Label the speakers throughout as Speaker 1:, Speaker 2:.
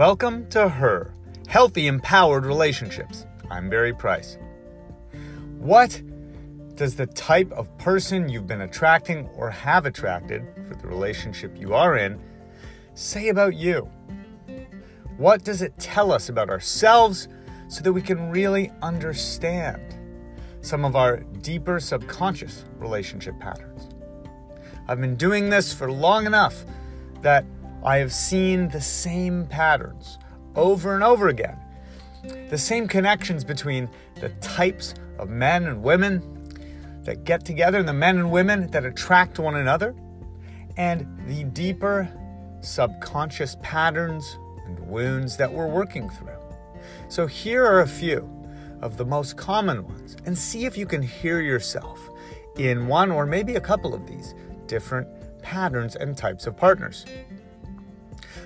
Speaker 1: Welcome to Her Healthy, Empowered Relationships. I'm Barry Price. What does the type of person you've been attracting or have attracted for the relationship you are in say about you? What does it tell us about ourselves so that we can really understand some of our deeper subconscious relationship patterns? I've been doing this for long enough that I have seen the same patterns over and over again. The same connections between the types of men and women that get together and the men and women that attract one another, and the deeper subconscious patterns and wounds that we're working through. So, here are a few of the most common ones, and see if you can hear yourself in one or maybe a couple of these different patterns and types of partners.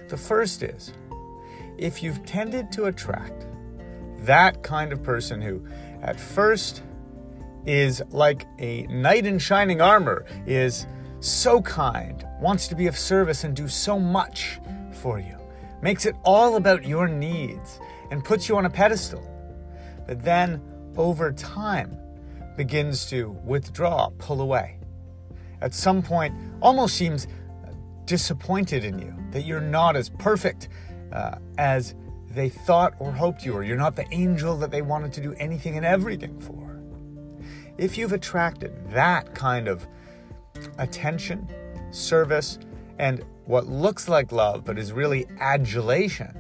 Speaker 1: The first is if you've tended to attract that kind of person who, at first, is like a knight in shining armor, is so kind, wants to be of service and do so much for you, makes it all about your needs, and puts you on a pedestal. But then, over time, begins to withdraw, pull away. At some point, almost seems disappointed in you, that you're not as perfect uh, as they thought or hoped you were. You're not the angel that they wanted to do anything and everything for. If you've attracted that kind of attention, service, and what looks like love but is really adulation,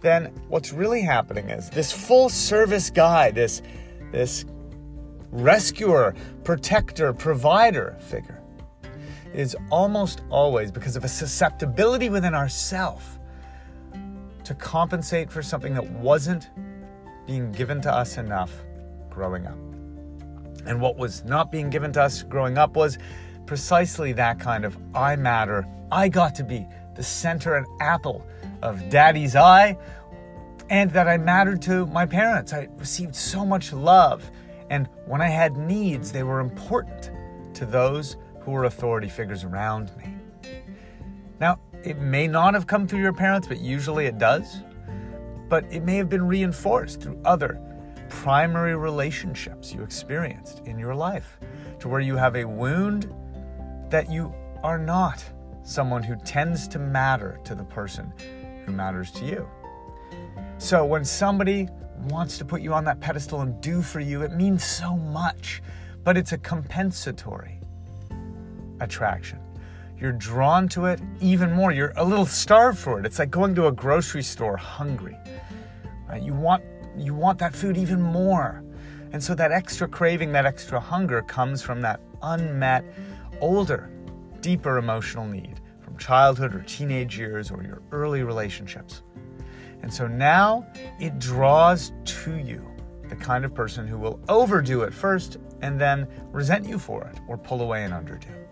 Speaker 1: then what's really happening is this full service guy, this, this rescuer, protector, provider figure, is almost always because of a susceptibility within ourself to compensate for something that wasn't being given to us enough growing up. And what was not being given to us growing up was precisely that kind of I matter. I got to be the center and apple of daddy's eye, and that I mattered to my parents. I received so much love. And when I had needs, they were important to those who were authority figures around me. Now, it may not have come through your parents, but usually it does. But it may have been reinforced through other primary relationships you experienced in your life, to where you have a wound that you are not someone who tends to matter to the person who matters to you. So when somebody wants to put you on that pedestal and do for you, it means so much, but it's a compensatory attraction. You're drawn to it even more. You're a little starved for it. It's like going to a grocery store hungry. Right? You want you want that food even more. And so that extra craving, that extra hunger comes from that unmet, older, deeper emotional need from childhood or teenage years or your early relationships. And so now it draws to you the kind of person who will overdo it first and then resent you for it or pull away and underdo.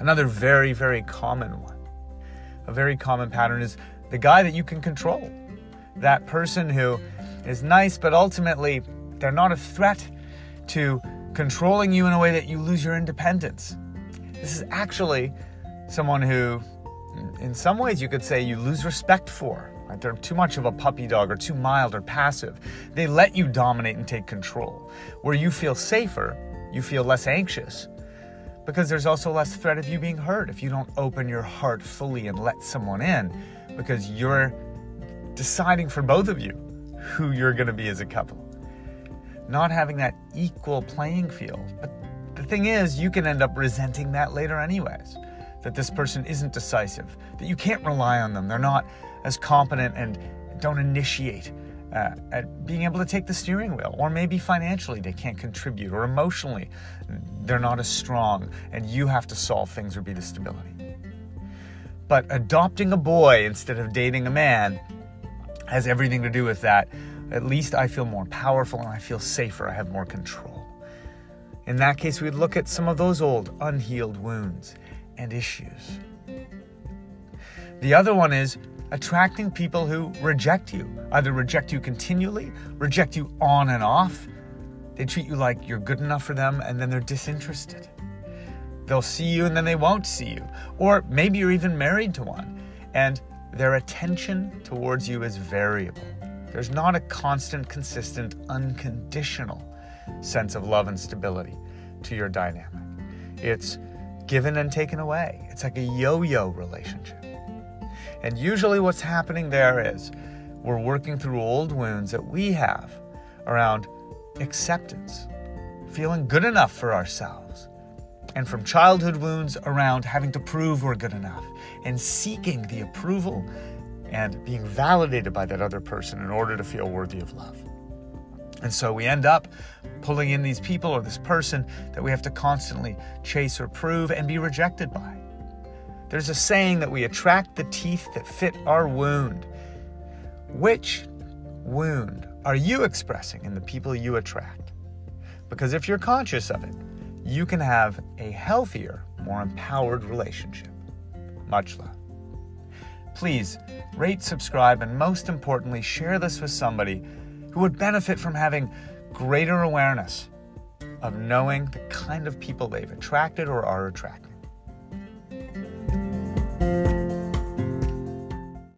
Speaker 1: Another very, very common one, a very common pattern is the guy that you can control. That person who is nice, but ultimately they're not a threat to controlling you in a way that you lose your independence. This is actually someone who, in some ways, you could say you lose respect for. Right? They're too much of a puppy dog or too mild or passive. They let you dominate and take control. Where you feel safer, you feel less anxious because there's also less threat of you being hurt if you don't open your heart fully and let someone in because you're deciding for both of you who you're going to be as a couple. Not having that equal playing field. But the thing is, you can end up resenting that later, anyways. That this person isn't decisive, that you can't rely on them, they're not as competent and don't initiate uh, at being able to take the steering wheel, or maybe financially they can't contribute, or emotionally they're not as strong, and you have to solve things or be the stability. But adopting a boy instead of dating a man has everything to do with that. At least I feel more powerful and I feel safer, I have more control. In that case, we'd look at some of those old unhealed wounds and issues. The other one is attracting people who reject you, either reject you continually, reject you on and off. They treat you like you're good enough for them and then they're disinterested. They'll see you and then they won't see you. Or maybe you're even married to one and their attention towards you is variable. There's not a constant, consistent, unconditional sense of love and stability to your dynamic. It's given and taken away. It's like a yo yo relationship. And usually, what's happening there is we're working through old wounds that we have around acceptance, feeling good enough for ourselves, and from childhood wounds around having to prove we're good enough and seeking the approval and being validated by that other person in order to feel worthy of love. And so we end up pulling in these people or this person that we have to constantly chase or prove and be rejected by. There's a saying that we attract the teeth that fit our wound. Which wound are you expressing in the people you attract? Because if you're conscious of it, you can have a healthier, more empowered relationship. Much love. Please rate, subscribe, and most importantly, share this with somebody who would benefit from having greater awareness of knowing the kind of people they've attracted or are attracting.